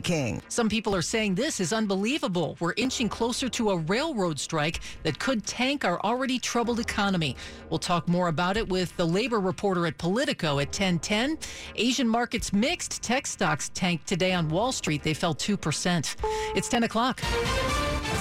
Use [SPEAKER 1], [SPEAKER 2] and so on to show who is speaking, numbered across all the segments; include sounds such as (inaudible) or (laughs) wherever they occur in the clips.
[SPEAKER 1] King.
[SPEAKER 2] Some people are saying this is unbelievable. We're inching closer to a railroad strike that could tank our already troubled economy. We'll talk more about it with the labor reporter at Politico at 1010. Asian markets mixed. Tech stocks tanked today on Wall Street. They fell 2%. It's 10 o'clock.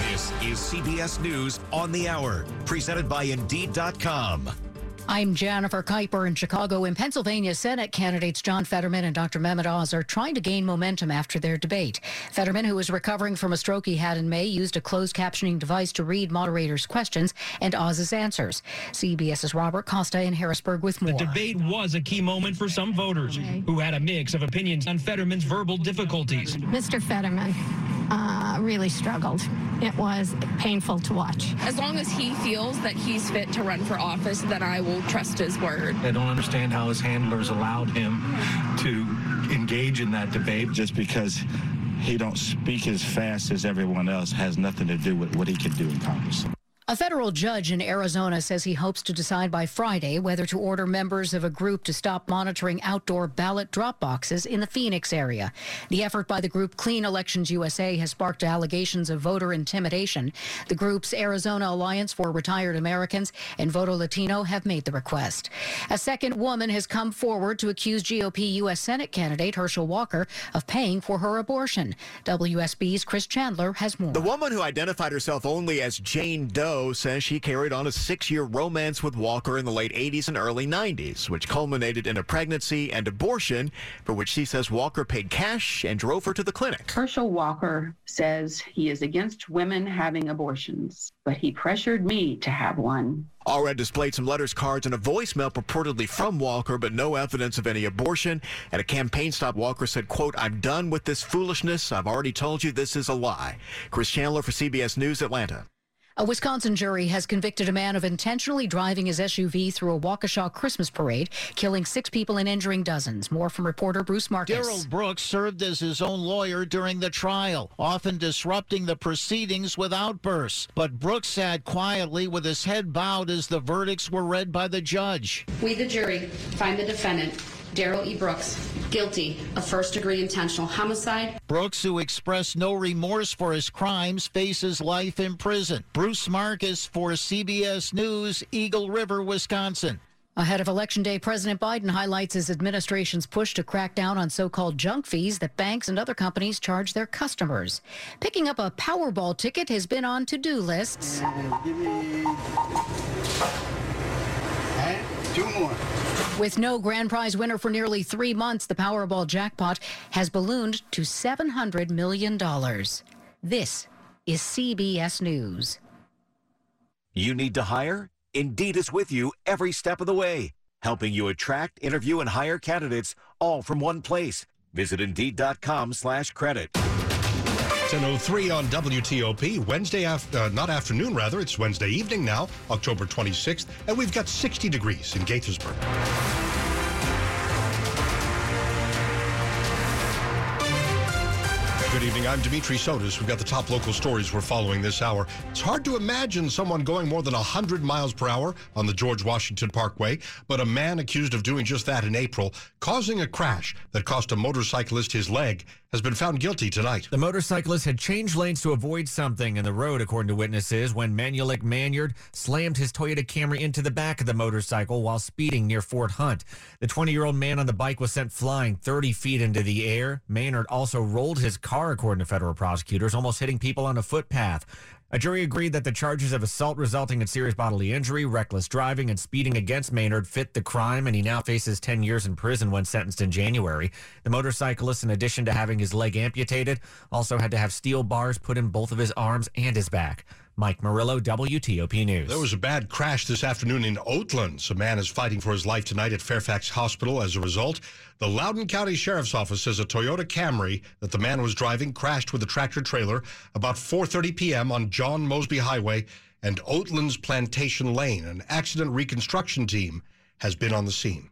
[SPEAKER 3] This is CBS News on the Hour, presented by Indeed.com.
[SPEAKER 4] I'm Jennifer Keiper in Chicago. In Pennsylvania, Senate candidates John Fetterman and Dr. Mehmet Oz are trying to gain momentum after their debate. Fetterman, who is recovering from a stroke he had in May, used a closed captioning device to read moderators' questions and Oz's answers. CBS's Robert Costa in Harrisburg with more.
[SPEAKER 5] The debate was a key moment for some voters okay. who had a mix of opinions on Fetterman's verbal difficulties.
[SPEAKER 6] Mr. Fetterman uh, really struggled. It was painful to watch.
[SPEAKER 7] As long as he feels that he's fit to run for office, then I will will trust his word.
[SPEAKER 8] I don't understand how his handlers allowed him to engage in that debate.
[SPEAKER 9] Just because he don't speak as fast as everyone else has nothing to do with what he can do in Congress.
[SPEAKER 4] A federal judge in Arizona says he hopes to decide by Friday whether to order members of a group to stop monitoring outdoor ballot drop boxes in the Phoenix area. The effort by the group Clean Elections USA has sparked allegations of voter intimidation. The group's Arizona Alliance for Retired Americans and Voto Latino have made the request. A second woman has come forward to accuse GOP U.S. Senate candidate Herschel Walker of paying for her abortion. WSB's Chris Chandler has more.
[SPEAKER 10] The woman who identified herself only as Jane Doe says she carried on a six year romance with Walker in the late 80s and early 90s, which culminated in a pregnancy and abortion, for which she says Walker paid cash and drove her to the clinic.
[SPEAKER 11] Herschel Walker says he is against women having abortions, but he pressured me to have one.
[SPEAKER 10] Allred displayed some letters, cards, and a voicemail purportedly from Walker, but no evidence of any abortion. At a campaign stop, Walker said, quote, I'm done with this foolishness. I've already told you this is a lie. Chris Chandler for CBS News, Atlanta.
[SPEAKER 4] A Wisconsin jury has convicted a man of intentionally driving his SUV through a Waukesha Christmas parade, killing six people and injuring dozens. More from reporter Bruce Marcus.
[SPEAKER 12] Darrell Brooks served as his own lawyer during the trial, often disrupting the proceedings with outbursts. But Brooks sat quietly with his head bowed as the verdicts were read by the judge.
[SPEAKER 13] We, the jury, find the defendant Darrell E. Brooks, guilty of first degree intentional homicide.
[SPEAKER 12] Brooks, who expressed no remorse for his crimes, faces life in prison. Bruce Marcus for CBS News, Eagle River, Wisconsin.
[SPEAKER 4] Ahead of Election Day, President Biden highlights his administration's push to crack down on so called junk fees that banks and other companies charge their customers. Picking up a Powerball ticket has been on to do lists.
[SPEAKER 14] Two more.
[SPEAKER 4] With no grand prize winner for nearly three months, the Powerball jackpot has ballooned to $700 million. This is CBS News.
[SPEAKER 3] You need to hire? Indeed is with you every step of the way, helping you attract, interview, and hire candidates all from one place. Visit Indeed.com slash credit.
[SPEAKER 15] 10.03 on WTOP, Wednesday, after, uh, not afternoon, rather. It's Wednesday evening now, October 26th, and we've got 60 degrees in Gaithersburg. Good evening. I'm Dimitri Sotis. We've got the top local stories we're following this hour. It's hard to imagine someone going more than 100 miles per hour on the George Washington Parkway, but a man accused of doing just that in April, causing a crash that cost a motorcyclist his leg, has been found guilty tonight.
[SPEAKER 16] The motorcyclist had changed lanes to avoid something in the road, according to witnesses, when Manulik Maynard slammed his Toyota Camry into the back of the motorcycle while speeding near Fort Hunt. The 20 year old man on the bike was sent flying 30 feet into the air. Maynard also rolled his car, according to federal prosecutors, almost hitting people on a footpath. A jury agreed that the charges of assault resulting in serious bodily injury, reckless driving, and speeding against Maynard fit the crime, and he now faces 10 years in prison when sentenced in January. The motorcyclist, in addition to having his leg amputated, also had to have steel bars put in both of his arms and his back. Mike Murillo, WTOP News.
[SPEAKER 15] There was a bad crash this afternoon in Oatlands. A man is fighting for his life tonight at Fairfax Hospital as a result. The Loudoun County Sheriff's Office says a Toyota Camry that the man was driving crashed with a tractor trailer about 4:30 p.m. on John Mosby Highway and Oatlands Plantation Lane. An accident reconstruction team has been on the scene.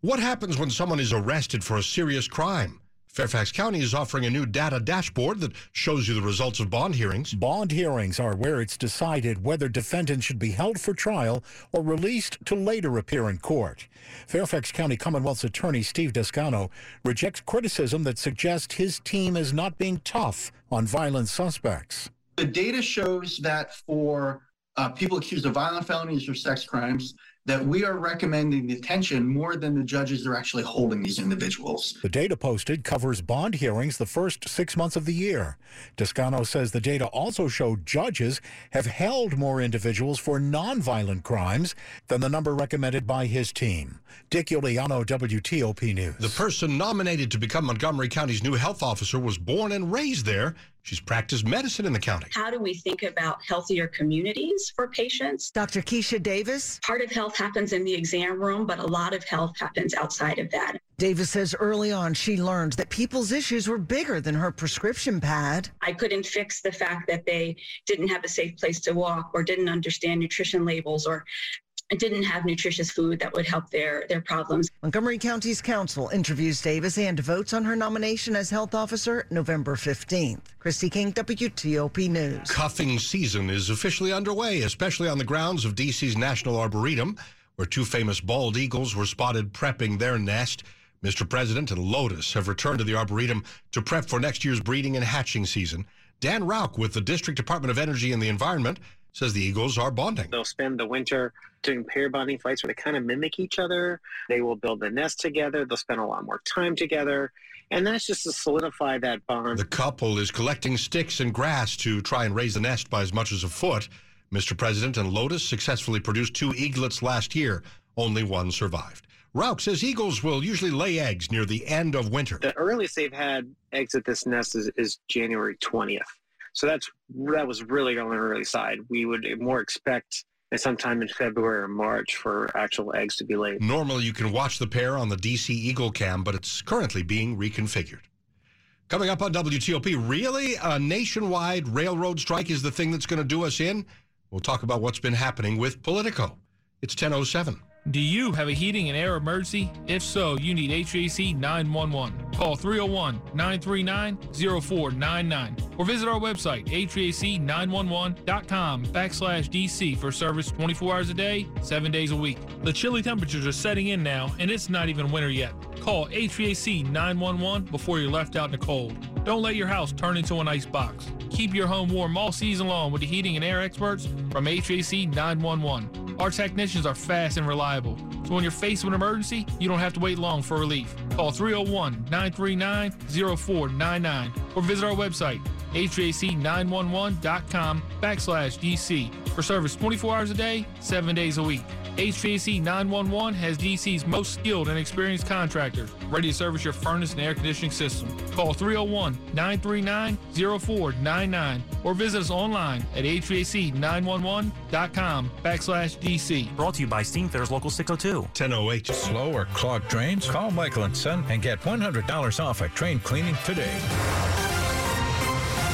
[SPEAKER 15] What happens when someone is arrested for a serious crime? Fairfax County is offering a new data dashboard that shows you the results of bond hearings.
[SPEAKER 14] Bond hearings are where it's decided whether defendants should be held for trial or released to later appear in court. Fairfax County Commonwealth's attorney Steve Descano rejects criticism that suggests his team is not being tough on violent suspects.
[SPEAKER 17] The data shows that for uh, people accused of violent felonies or sex crimes, that we are recommending detention more than the judges are actually holding these individuals.
[SPEAKER 14] The data posted covers bond hearings the first six months of the year. Descano says the data also showed judges have held more individuals for nonviolent crimes than the number recommended by his team. Dick Uliano, WTOP News.
[SPEAKER 15] The person nominated to become Montgomery County's new health officer was born and raised there. She's practiced medicine in the county.
[SPEAKER 18] How do we think about healthier communities for patients?
[SPEAKER 1] Dr. Kisha Davis.
[SPEAKER 18] Part of health happens in the exam room, but a lot of health happens outside of that.
[SPEAKER 1] Davis says early on she learned that people's issues were bigger than her prescription pad.
[SPEAKER 18] I couldn't fix the fact that they didn't have a safe place to walk or didn't understand nutrition labels or didn't have nutritious food that would help their their problems.
[SPEAKER 1] Montgomery County's council interviews Davis and votes on her nomination as health officer November 15th. Christy King, WTOP News.
[SPEAKER 15] Cuffing season is officially underway, especially on the grounds of DC's National Arboretum, where two famous bald eagles were spotted prepping their nest. Mr. President and Lotus have returned to the Arboretum to prep for next year's breeding and hatching season. Dan Rauch with the District Department of Energy and the Environment says the Eagles are bonding.
[SPEAKER 19] They'll spend the winter doing pair bonding flights where they kind of mimic each other. They will build the nest together. They'll spend a lot more time together. And that's just to solidify that bond.
[SPEAKER 15] The couple is collecting sticks and grass to try and raise the nest by as much as a foot. Mr. President and Lotus successfully produced two eaglets last year. Only one survived. Rauch says eagles will usually lay eggs near the end of winter.
[SPEAKER 19] The earliest they've had eggs at this nest is, is January 20th. So that's that was really on the early side. We would more expect sometime in February or March for actual eggs to be laid.
[SPEAKER 15] Normally, you can watch the pair on the DC Eagle Cam, but it's currently being reconfigured. Coming up on WTOP, really? A nationwide railroad strike is the thing that's going to do us in? We'll talk about what's been happening with Politico. It's 1007.
[SPEAKER 20] Do you have a heating and air emergency? If so, you need HVAC 911. Call 301 939 0499 or visit our website, HVAC911.com backslash DC for service 24 hours a day, 7 days a week. The chilly temperatures are setting in now, and it's not even winter yet. Call HVAC 911 before you're left out in the cold. Don't let your house turn into an ice box. Keep your home warm all season long with the heating and air experts from HVAC 911. Our technicians are fast and reliable, so when you're faced with an emergency, you don't have to wait long for relief. Call 301 939 0499 or visit our website, HVAC911.com backslash DC for service 24 hours a day, 7 days a week. HVAC 911 has DC's most skilled and experienced contractors ready to service your furnace and air conditioning system. Call 301 939 0499 or visit us online at HVAC911.com backslash DC.
[SPEAKER 21] Brought to you by Steamfitters Local 602.
[SPEAKER 15] 1008.
[SPEAKER 22] Slow or clogged drains? Call Michael and Son and get $100 off a train cleaning today.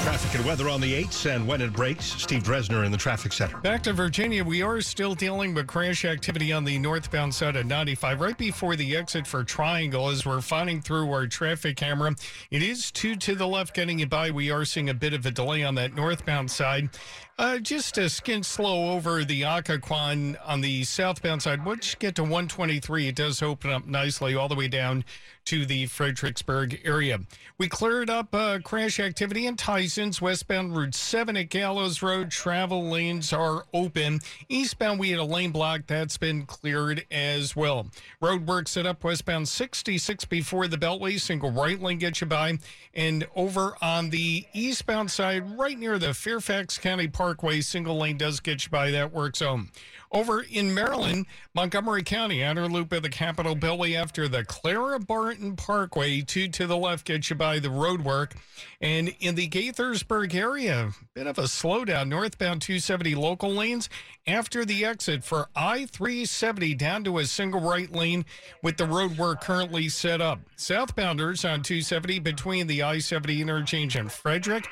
[SPEAKER 15] Traffic and weather on the 8s and when it breaks. Steve Dresner in the traffic center.
[SPEAKER 23] Back to Virginia, we are still dealing with crash activity on the northbound side of 95, right before the exit for Triangle as we're finding through our traffic camera. It is two to the left getting you by. We are seeing a bit of a delay on that northbound side. Uh, just a skin slow over the Occoquan on the southbound side. Once you get to 123, it does open up nicely all the way down to the Fredericksburg area. We cleared up uh, crash activity in Tyson's westbound Route 7 at Gallows Road. Travel lanes are open. Eastbound, we had a lane block that's been cleared as well. Road work set up westbound 66 before the Beltway. Single right lane gets you by. And over on the eastbound side, right near the Fairfax County Parkway, single lane does get you by that work zone. Over in Maryland, Montgomery County, outer loop of the Capitol Beltway after the Clara Barton Parkway, two to the left gets you by the road work. And in the Gaithersburg area, bit of a slowdown northbound 270 local lanes after the exit for I 370 down to a single right lane with the road work currently set up. Southbounders on 270 between the I 70 interchange and Frederick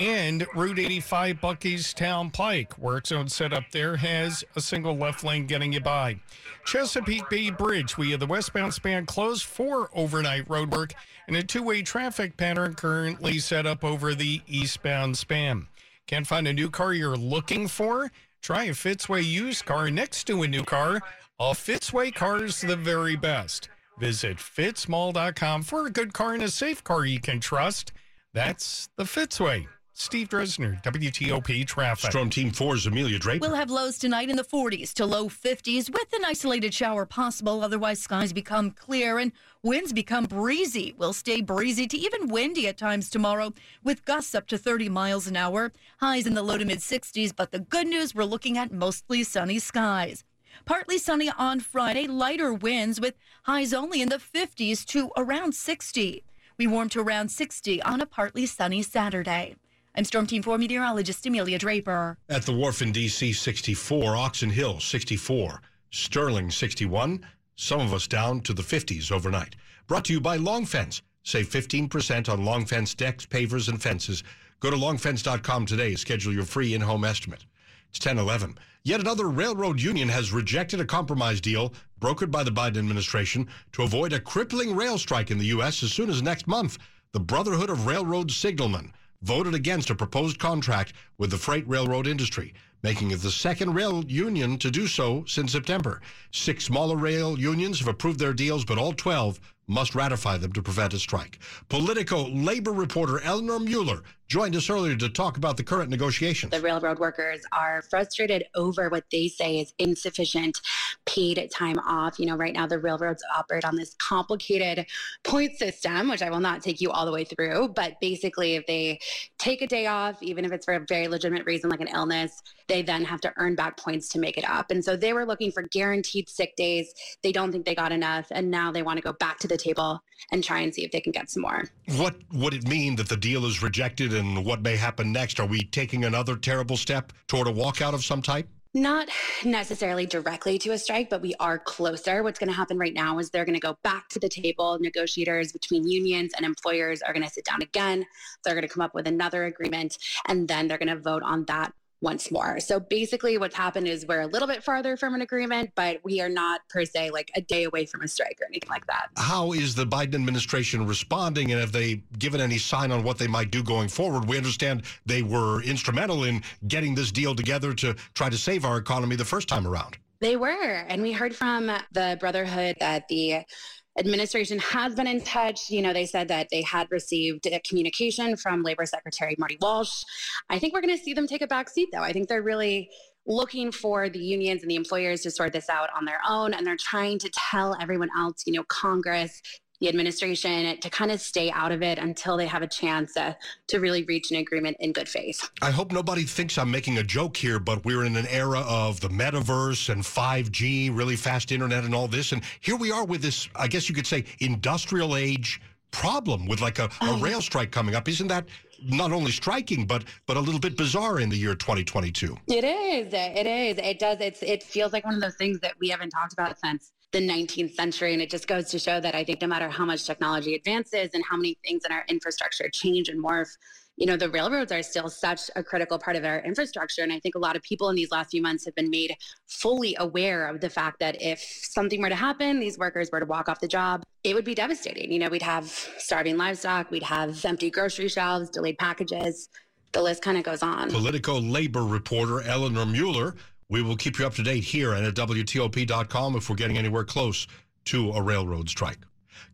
[SPEAKER 23] And Route 85 Buckeystown Pike, work zone set up there, has a single left lane getting you by. Chesapeake Bay Bridge, we have the westbound span closed for overnight roadwork and a two way traffic pattern currently set up over the eastbound span. Can't find a new car you're looking for? Try a Fitzway used car next to a new car. A Fitzway car is the very best. Visit fitzmall.com for a good car and a safe car you can trust. That's the Fitzway. Steve Dresner, WTOP Traffic.
[SPEAKER 15] Storm Team 4's Amelia Draper.
[SPEAKER 24] We'll have lows tonight in the 40s to low 50s with an isolated shower possible. Otherwise, skies become clear and winds become breezy. We'll stay breezy to even windy at times tomorrow with gusts up to 30 miles an hour. Highs in the low to mid 60s, but the good news we're looking at mostly sunny skies. Partly sunny on Friday, lighter winds with highs only in the 50s to around 60. We warm to around 60 on a partly sunny Saturday. I'm Storm Team 4 meteorologist Amelia Draper.
[SPEAKER 15] At the wharf in D.C., 64. Oxon Hill, 64. Sterling, 61. Some of us down to the 50s overnight. Brought to you by Long Fence. Save 15% on Long Fence decks, pavers, and fences. Go to longfence.com today. Schedule your free in-home estimate. It's 1011. Yet another railroad union has rejected a compromise deal brokered by the Biden administration to avoid a crippling rail strike in the U.S. as soon as next month. The Brotherhood of Railroad Signalmen voted against a proposed contract with the freight railroad industry, making it the second rail union to do so since September. Six smaller rail unions have approved their deals, but all 12 must ratify them to prevent a strike. Politico labor reporter Eleanor Mueller joined us earlier to talk about the current negotiations.
[SPEAKER 25] The railroad workers are frustrated over what they say is insufficient paid time off. You know, right now the railroads operate on this complicated point system, which I will not take you all the way through. But basically, if they take a day off, even if it's for a very legitimate reason like an illness, they then have to earn back points to make it up. And so they were looking for guaranteed sick days. They don't think they got enough. And now they want to go back to the table and try and see if they can get some more.
[SPEAKER 15] What would it mean that the deal is rejected and what may happen next? Are we taking another terrible step toward a walkout of some type?
[SPEAKER 25] Not necessarily directly to a strike, but we are closer. What's going to happen right now is they're going to go back to the table. Negotiators between unions and employers are going to sit down again. They're going to come up with another agreement, and then they're going to vote on that once more. So basically, what's happened is we're a little bit farther from an agreement, but we are not per se like a day away from a strike or anything like that.
[SPEAKER 15] How is the Biden administration responding, and have they given any sign on what they might do going forward? We understand they were instrumental in getting this deal together to try to save our economy the first time around.
[SPEAKER 25] They were. And we heard from the Brotherhood that the administration has been in touch. You know, they said that they had received a communication from Labor Secretary Marty Walsh. I think we're going to see them take a back seat, though. I think they're really looking for the unions and the employers to sort this out on their own and they're trying to tell everyone else you know congress the administration to kind of stay out of it until they have a chance to, to really reach an agreement in good faith.
[SPEAKER 15] I hope nobody thinks I'm making a joke here, but we're in an era of the metaverse and 5G, really fast internet and all this. And here we are with this, I guess you could say, industrial age problem with like a, a oh. rail strike coming up. Isn't that not only striking but but a little bit bizarre in the year 2022
[SPEAKER 25] it is it is it does it's it feels like one of those things that we haven't talked about since the 19th century. And it just goes to show that I think no matter how much technology advances and how many things in our infrastructure change and morph, you know, the railroads are still such a critical part of our infrastructure. And I think a lot of people in these last few months have been made fully aware of the fact that if something were to happen, these workers were to walk off the job, it would be devastating. You know, we'd have starving livestock, we'd have empty grocery shelves, delayed packages. The list kind of goes on.
[SPEAKER 15] Politico labor reporter Eleanor Mueller we will keep you up to date here and at WTOP.com if we're getting anywhere close to a railroad strike.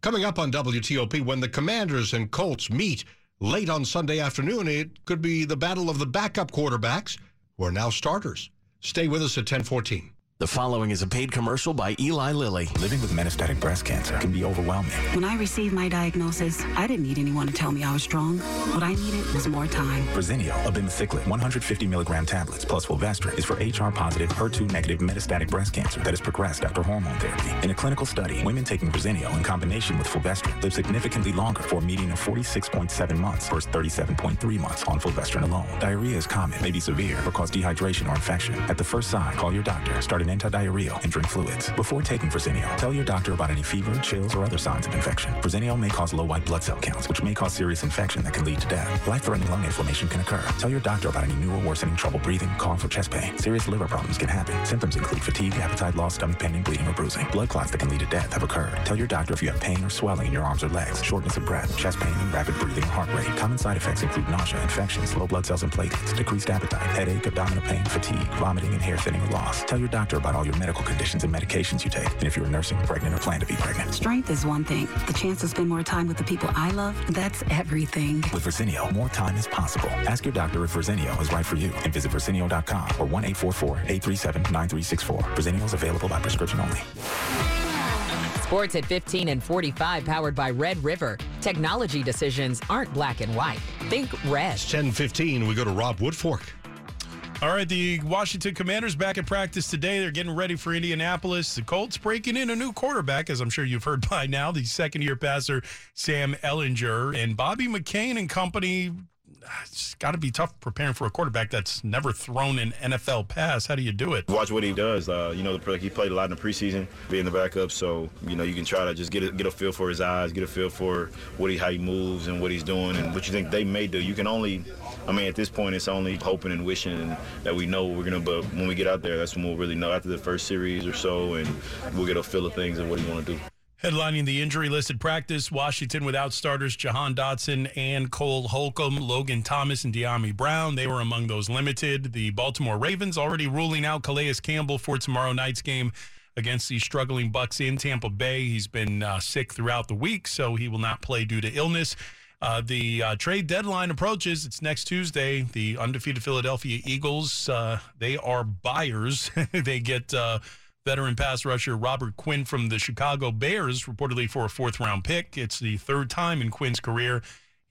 [SPEAKER 15] Coming up on WTOP, when the Commanders and Colts meet late on Sunday afternoon, it could be the battle of the backup quarterbacks who are now starters. Stay with us at 1014.
[SPEAKER 26] The following is a paid commercial by Eli Lilly. Living with metastatic breast cancer can be overwhelming.
[SPEAKER 27] When I received my diagnosis, I didn't need anyone to tell me I was strong. What I needed was more time.
[SPEAKER 26] Verzenio, abemaciclib, 150 milligram tablets plus fulvestrant is for HR-positive, HER2-negative metastatic breast cancer that has progressed after hormone therapy. In a clinical study, women taking Verzenio in combination with fulvestrant live significantly longer for a median of 46.7 months versus 37.3 months on fulvestrant alone. Diarrhea is common, may be severe, or cause dehydration or infection. At the first sign, call your doctor. Start and anti-diarrheal, and drink fluids. Before taking Verzenio, tell your doctor about any fever, chills, or other signs of infection. Verzenio may cause low white blood cell counts, which may cause serious infection that can lead to death. Life-threatening lung inflammation can occur. Tell your doctor about any new or worsening trouble breathing, cough, or chest pain. Serious liver problems can happen. Symptoms include fatigue, appetite loss, stomach pain, bleeding, or bruising. Blood clots that can lead to death have occurred. Tell your doctor if you have pain or swelling in your arms or legs, shortness of breath, chest pain, and rapid breathing or heart rate. Common side effects include nausea, infections, low blood cells and platelets, decreased appetite, headache, abdominal pain, fatigue, vomiting, and hair thinning or loss. Tell your doctor about all your medical conditions and medications you take, and if you're nursing, pregnant, or plan to be pregnant.
[SPEAKER 27] Strength is one thing. The chance to spend more time with the people I love, that's everything.
[SPEAKER 26] With Verzenio, more time is possible. Ask your doctor if Verzenio is right for you and visit Verzenio.com or 1-844-837-9364. Verzenio is available by prescription only.
[SPEAKER 28] Sports at 15 and 45 powered by Red River. Technology decisions aren't black and white. Think red.
[SPEAKER 15] It's 10:15. We go to Rob Woodfork.
[SPEAKER 29] All right, the Washington Commanders back at practice today. They're getting ready for Indianapolis. The Colts breaking in a new quarterback, as I'm sure you've heard (laughs) by now, the second year passer, Sam Ehlinger. And Bobby McCain and company, it's got to be tough preparing for a quarterback that's never thrown an NFL pass. How do you do it?
[SPEAKER 30] Watch what he does. Uh, you know, the, he played a lot in the preseason, being the backup. So you know, you can try to just get a, get a feel for his eyes, get a feel for what he how he moves and what he's doing and what you think they may do. You can only, I mean, at this point, it's only hoping and wishing that we know we're gonna. But when we get out there, that's when we'll really know after the first series or so, and we'll get a feel of things and what he want to do.
[SPEAKER 29] Headlining the injury listed practice, Washington without starters Jahan Dotson and Cole Holcomb, Logan Thomas, and Dyami Brown. They were among those limited. The Baltimore Ravens already ruling out Calais Campbell for tomorrow night's game against the struggling Bucks in Tampa Bay. He's been uh, sick throughout the week, so he will not play due to illness. Uh, the uh, trade deadline approaches. It's next Tuesday. The undefeated Philadelphia Eagles, uh, they are buyers. (laughs) they get uh, veteran pass rusher Robert Quinn from the Chicago Bears, reportedly for a fourth round pick. It's the third time in Quinn's career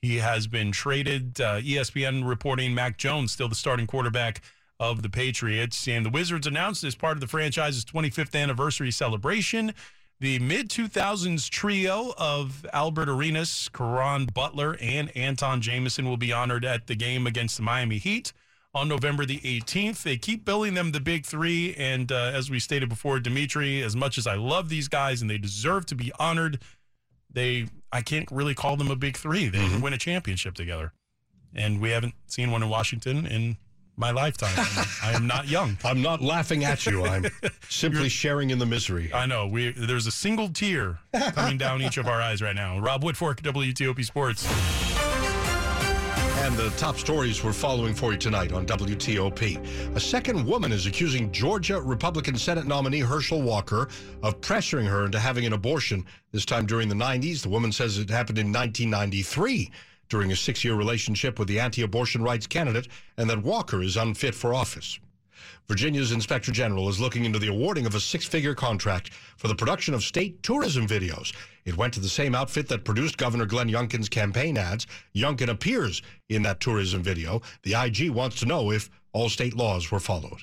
[SPEAKER 29] he has been traded. Uh, ESPN reporting Mac Jones still the starting quarterback of the Patriots. And the Wizards announced as part of the franchise's 25th anniversary celebration. The mid 2000s trio of Gilbert Arenas, Caron Butler, and Antawn Jamison will be honored at the game against the Miami Heat on November the 18th. They keep billing them the big three. And uh, as we stated before, Dimitri, as much as I love these guys and they deserve to be honored, they I can't really call them a big three. They mm-hmm. win a championship together. And we haven't seen one in Washington in my lifetime. I am not young. (laughs)
[SPEAKER 15] I'm not laughing at you. I'm (laughs) simply sharing in the misery.
[SPEAKER 29] I know. We there's a single tear coming down each of our eyes right now. Rob Woodfork, WTOP Sports.
[SPEAKER 15] And the top stories we're following for you tonight on WTOP. A second woman is accusing Georgia Republican Senate nominee Herschel Walker of pressuring her into having an abortion, this time during the 90s. The woman says it happened in 1993 during a six year relationship with the anti abortion rights candidate, and that Walker is unfit for office. Virginia's Inspector General is looking into the awarding of a six figure contract for the production of state tourism videos. It went to the same outfit that produced Governor Glenn Youngkin's campaign ads. Youngkin appears in that tourism video. The IG wants to know if all state laws were followed.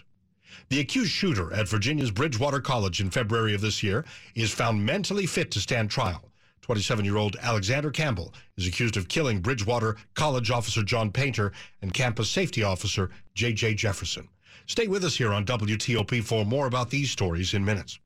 [SPEAKER 15] The accused shooter at Virginia's Bridgewater College in February of this year is found mentally fit to stand trial. 27 year old Alexander Campbell is accused of killing Bridgewater College officer John Painter and campus safety officer J.J. Jefferson. Stay with us here on WTOP for more about these stories in minutes.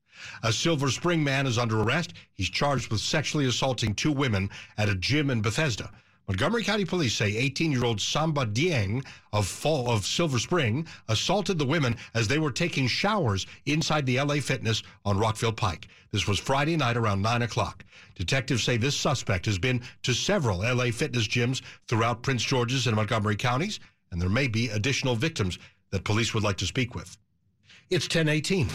[SPEAKER 15] A Silver Spring man is under arrest. He's charged with sexually assaulting two women at a gym in Bethesda. Montgomery County Police say 18-year-old Samba Dieng of Fall of Silver Spring assaulted the women as they were taking showers inside the LA Fitness on Rockville Pike. This was Friday night around 9 o'clock. Detectives say this suspect has been to several LA Fitness gyms throughout Prince George's and Montgomery counties, and there may be additional victims that police would like to speak with. It's 1018.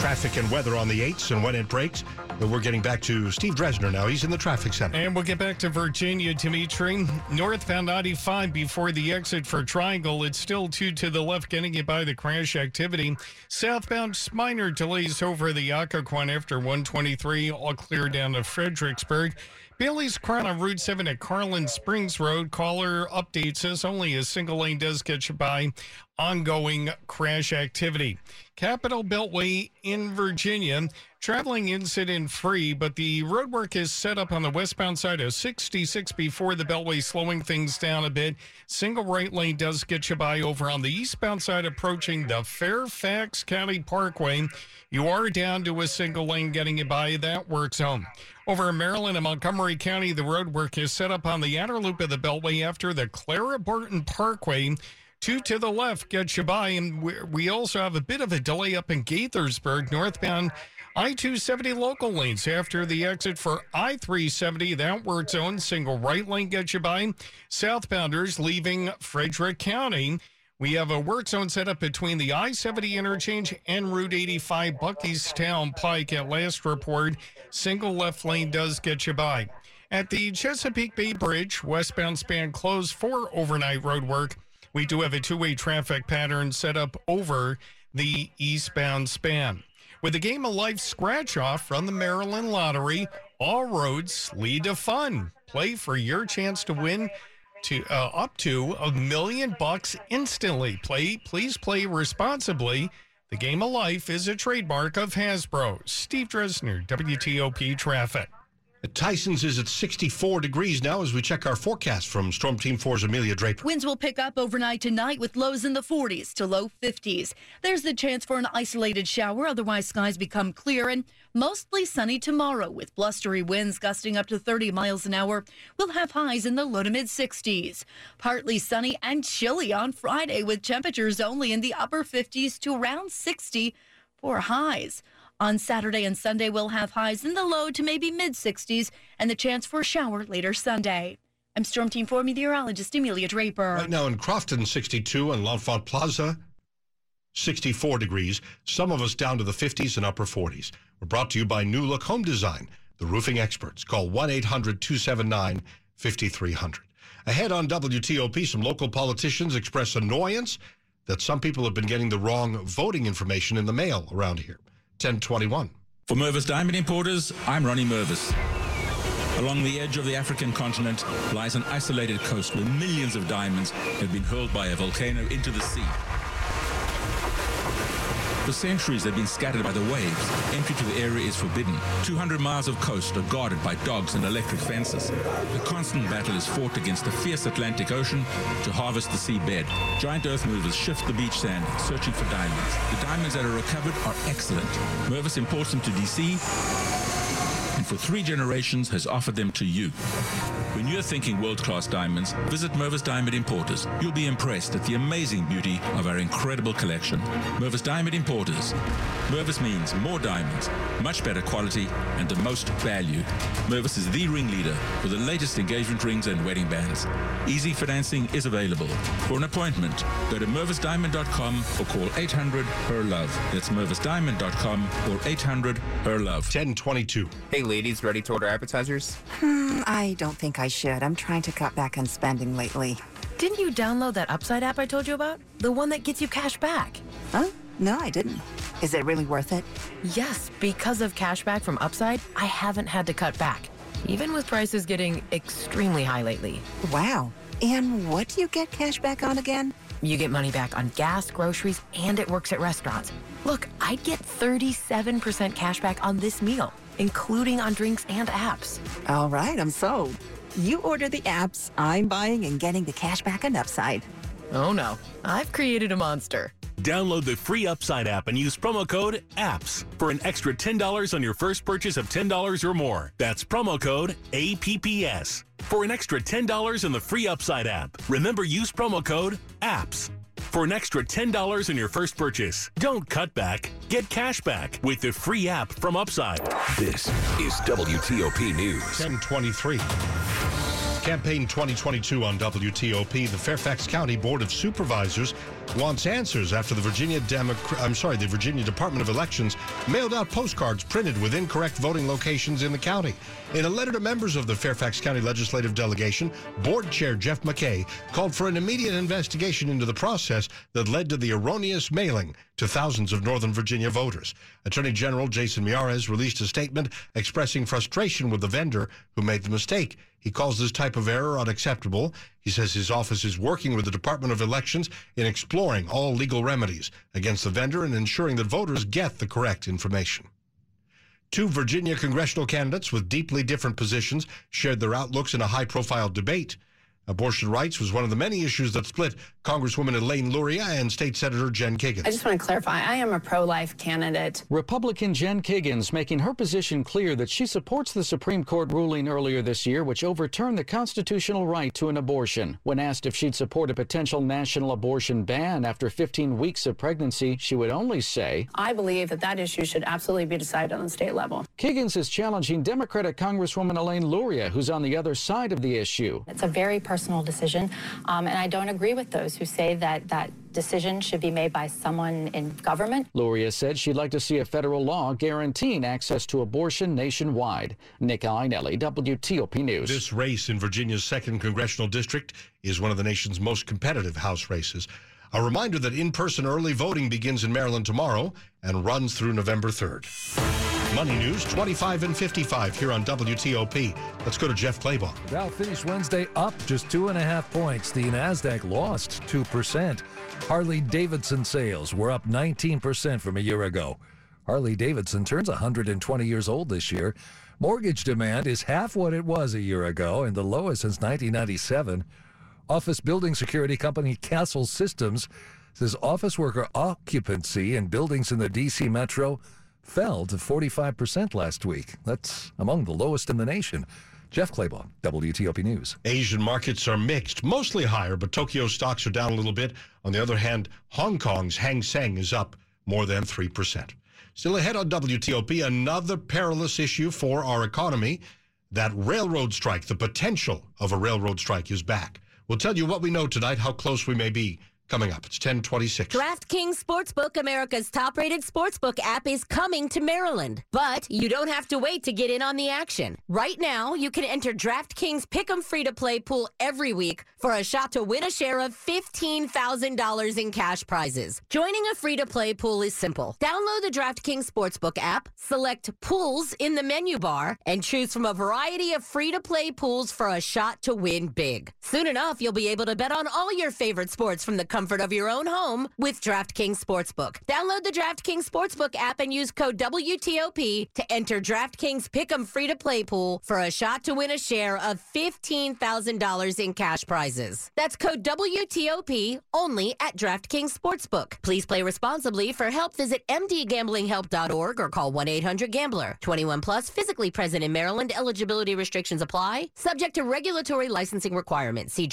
[SPEAKER 15] Traffic and weather on the 8s and when it breaks. But we're getting back to Steve Dresner now. He's in the traffic center.
[SPEAKER 23] And we'll get back to Virginia, Dimitri. Northbound 95 before the exit for Triangle. It's still two to the left, getting it by the crash activity. Southbound minor delays over the Occoquan after 123, all clear down to Fredericksburg. Bailey's Crown on Route 7 at Carlin Springs Road. Caller update says only a single lane does get you by. Ongoing crash activity. Capitol Beltway in Virginia. Traveling incident free, but the roadwork is set up on the westbound side of 66 before the Beltway, slowing things down a bit. Single right lane does get you by over on the eastbound side, approaching the Fairfax County Parkway. You are down to a single lane getting you by that work zone. Over in Maryland and Montgomery County, the roadwork is set up on the outer loop of the Beltway after the Clara Barton Parkway. Two to the left gets you by, and we, we also have a bit of a delay up in Gaithersburg, northbound I 270 local lanes after the exit for I 370, the outward zone, single right lane gets you by. Southbounders leaving Frederick County. We have a work zone set up between the I 70 interchange and Route 85 Buckeystown Pike at last report. Single left lane does get you by. At the Chesapeake Bay Bridge, westbound span closed for overnight road work. We do have a two way traffic pattern set up over the eastbound span. With a game of life scratch off from the Maryland Lottery, all roads lead to fun. Play for your chance to win to uh, up to a million bucks instantly. Play, please play responsibly. The game of life is a trademark of Hasbro. Steve Dresner, WTOP Traffic.
[SPEAKER 15] Tyson's is at 64 degrees now as we check our forecast from Storm Team 4's Amelia Draper.
[SPEAKER 24] Winds will pick up overnight tonight with lows in the 40s to low 50s. There's the chance for an isolated shower, otherwise, skies become clear and mostly sunny tomorrow with blustery winds gusting up to 30 miles an hour. We'll have highs in the low to mid 60s. Partly sunny and chilly on Friday with temperatures only in the upper 50s to around 60 for highs. On Saturday and Sunday, we'll have highs in the low to maybe mid 60s and the chance for a shower later Sunday. I'm Storm Team 4 meteorologist Amelia Draper.
[SPEAKER 15] Right now in Crofton, 62, and L'Enfant Plaza, 64 degrees. Some of us down to the 50s and upper 40s. We're brought to you by New Look Home Design, the roofing experts. Call 1 800 279 5300. Ahead on WTOP, some local politicians express annoyance that some people have been getting the wrong voting information in the mail around here. 1021.
[SPEAKER 31] For Mervis Diamond Importers, I'm Ronnie Mervis. Along the edge of the African continent lies an isolated coast where millions of diamonds have been hurled by a volcano into the sea. For centuries, they've been scattered by the waves. Entry to the area is forbidden. 200 miles of coast are guarded by dogs and electric fences. A constant battle is fought against the fierce Atlantic Ocean to harvest the seabed. Giant earth movers shift the beach sand, searching for diamonds. The diamonds that are recovered are excellent. Mervis imports them to DC and for three generations has offered them to you. When you're thinking world-class diamonds, visit Mervis Diamond Importers. You'll be impressed at the amazing beauty of our incredible collection. Mervis Diamond Importers. Mervis means more diamonds, much better quality, and the most value. Mervis is the ringleader for the latest engagement rings and wedding bands. Easy financing is available. For an appointment, go to mervisdiamond.com or call 800 her love. That's mervisdiamond.com or 800 her love.
[SPEAKER 15] 1022.
[SPEAKER 32] Hey ladies, ready to order appetizers?
[SPEAKER 33] Hmm, I don't think I should. I'm trying to cut back on spending lately.
[SPEAKER 34] Didn't you download that Upside app I told you about? The one that gets you cash back.
[SPEAKER 33] Huh? No, I didn't. Is it really worth it?
[SPEAKER 34] Yes, because of cash back from Upside, I haven't had to cut back, even with prices getting extremely high lately.
[SPEAKER 33] Wow. And what do you get cash back on again?
[SPEAKER 34] You get money back on gas, groceries, and it works at restaurants. Look, I'd get 37% cash back on this meal, including on drinks and apps.
[SPEAKER 33] All right, I'm sold. You order the apps, I'm buying and getting the cash back and Upside.
[SPEAKER 34] Oh no, I've created a monster.
[SPEAKER 35] Download the free Upside app and use promo code APPS for an extra $10 on your first purchase of $10 or more. That's promo code APPS for an extra $10 in the free Upside app. Remember, use promo code APPS for an extra $10 in your first purchase. Don't cut back, get cash back with the free app from Upside.
[SPEAKER 36] This is WTOP News.
[SPEAKER 15] 1023. Campaign 2022 on WTOP. The Fairfax County Board of Supervisors wants answers after the Virginia Democrat I'm sorry, the Virginia Department of Elections mailed out postcards printed with incorrect voting locations in the county. In a letter to members of the Fairfax County Legislative Delegation, Board Chair Jeff McKay called for an immediate investigation into the process that led to the erroneous mailing to thousands of Northern Virginia voters. Attorney General Jason Miyares released a statement expressing frustration with the vendor who made the mistake. He calls this type of error unacceptable. He says his office is working with the Department of Elections in exploring all legal remedies against the vendor and ensuring that voters get the correct information. Two Virginia congressional candidates with deeply different positions shared their outlooks in a high profile debate. Abortion rights was one of the many issues that split Congresswoman Elaine Luria and State Senator Jen Kiggans.
[SPEAKER 37] I just want to clarify I am a pro life candidate.
[SPEAKER 38] Republican Jen Kiggans making her position clear that she supports the Supreme Court ruling earlier this year, which overturned the constitutional right to an abortion. When asked if she'd support a potential national abortion ban after 15 weeks of pregnancy, she would only say,
[SPEAKER 37] I believe that that issue should absolutely be decided on the state level.
[SPEAKER 38] Kiggans is challenging Democratic Congresswoman Elaine Luria, who's on the other side of the issue.
[SPEAKER 39] It's a very personal decision, um, and I don't agree with those who say that that decision should be made by someone in government.
[SPEAKER 38] Luria said she'd like to see a federal law guaranteeing access to abortion nationwide. Nick Iannelli, WTOP News.
[SPEAKER 15] This race in Virginia's second congressional district is one of the nation's most competitive House races. A reminder that in person early voting begins in Maryland tomorrow and runs through November 3rd. Money News 25 and 55 here on WTOP. Let's go to Jeff Clabaugh.
[SPEAKER 22] Dow finished Wednesday up just two and a half points. The NASDAQ lost 2%. Harley Davidson sales were up 19% from a year ago. Harley Davidson turns 120 years old this year. Mortgage demand is half what it was a year ago and the lowest since 1997. Office building security company Kastle Systems says office worker occupancy in buildings in the D.C. metro fell to 45% last week. That's among the lowest in the nation. Jeff Clabaugh, WTOP News.
[SPEAKER 15] Asian markets are mixed, mostly higher, but Tokyo stocks are down a little bit. On the other hand, Hong Kong's Hang Seng is up more than 3%. Still ahead on WTOP, another perilous issue for our economy. That railroad strike, the potential of a railroad strike is back. We'll tell you what we know tonight, how close we may be coming up. It's 1026.
[SPEAKER 40] DraftKings Sportsbook, America's top rated sportsbook app, is coming to Maryland. But you don't have to wait to get in on the action. Right now, you can enter DraftKings Pick'em free to play pool every week for a shot to win a share of $15,000 in cash prizes. Joining a free to play pool is simple. Download the DraftKings Sportsbook app, select pools in the menu bar, and choose from a variety of free to play pools for a shot to win big. Soon enough, you'll be able to bet on all your favorite sports from the comfort of your own home with DraftKings Sportsbook. Download the DraftKings Sportsbook app and use code WTOP to enter DraftKings Pick'em free to play pool for a shot to win a share of $15,000 in cash prizes. That's code WTOP only at DraftKings Sportsbook. Please play responsibly. For help, visit mdgamblinghelp.org or call 1-800-GAMBLER. 21 plus, physically present in Maryland. Eligibility restrictions apply. Subject to regulatory licensing requirements. See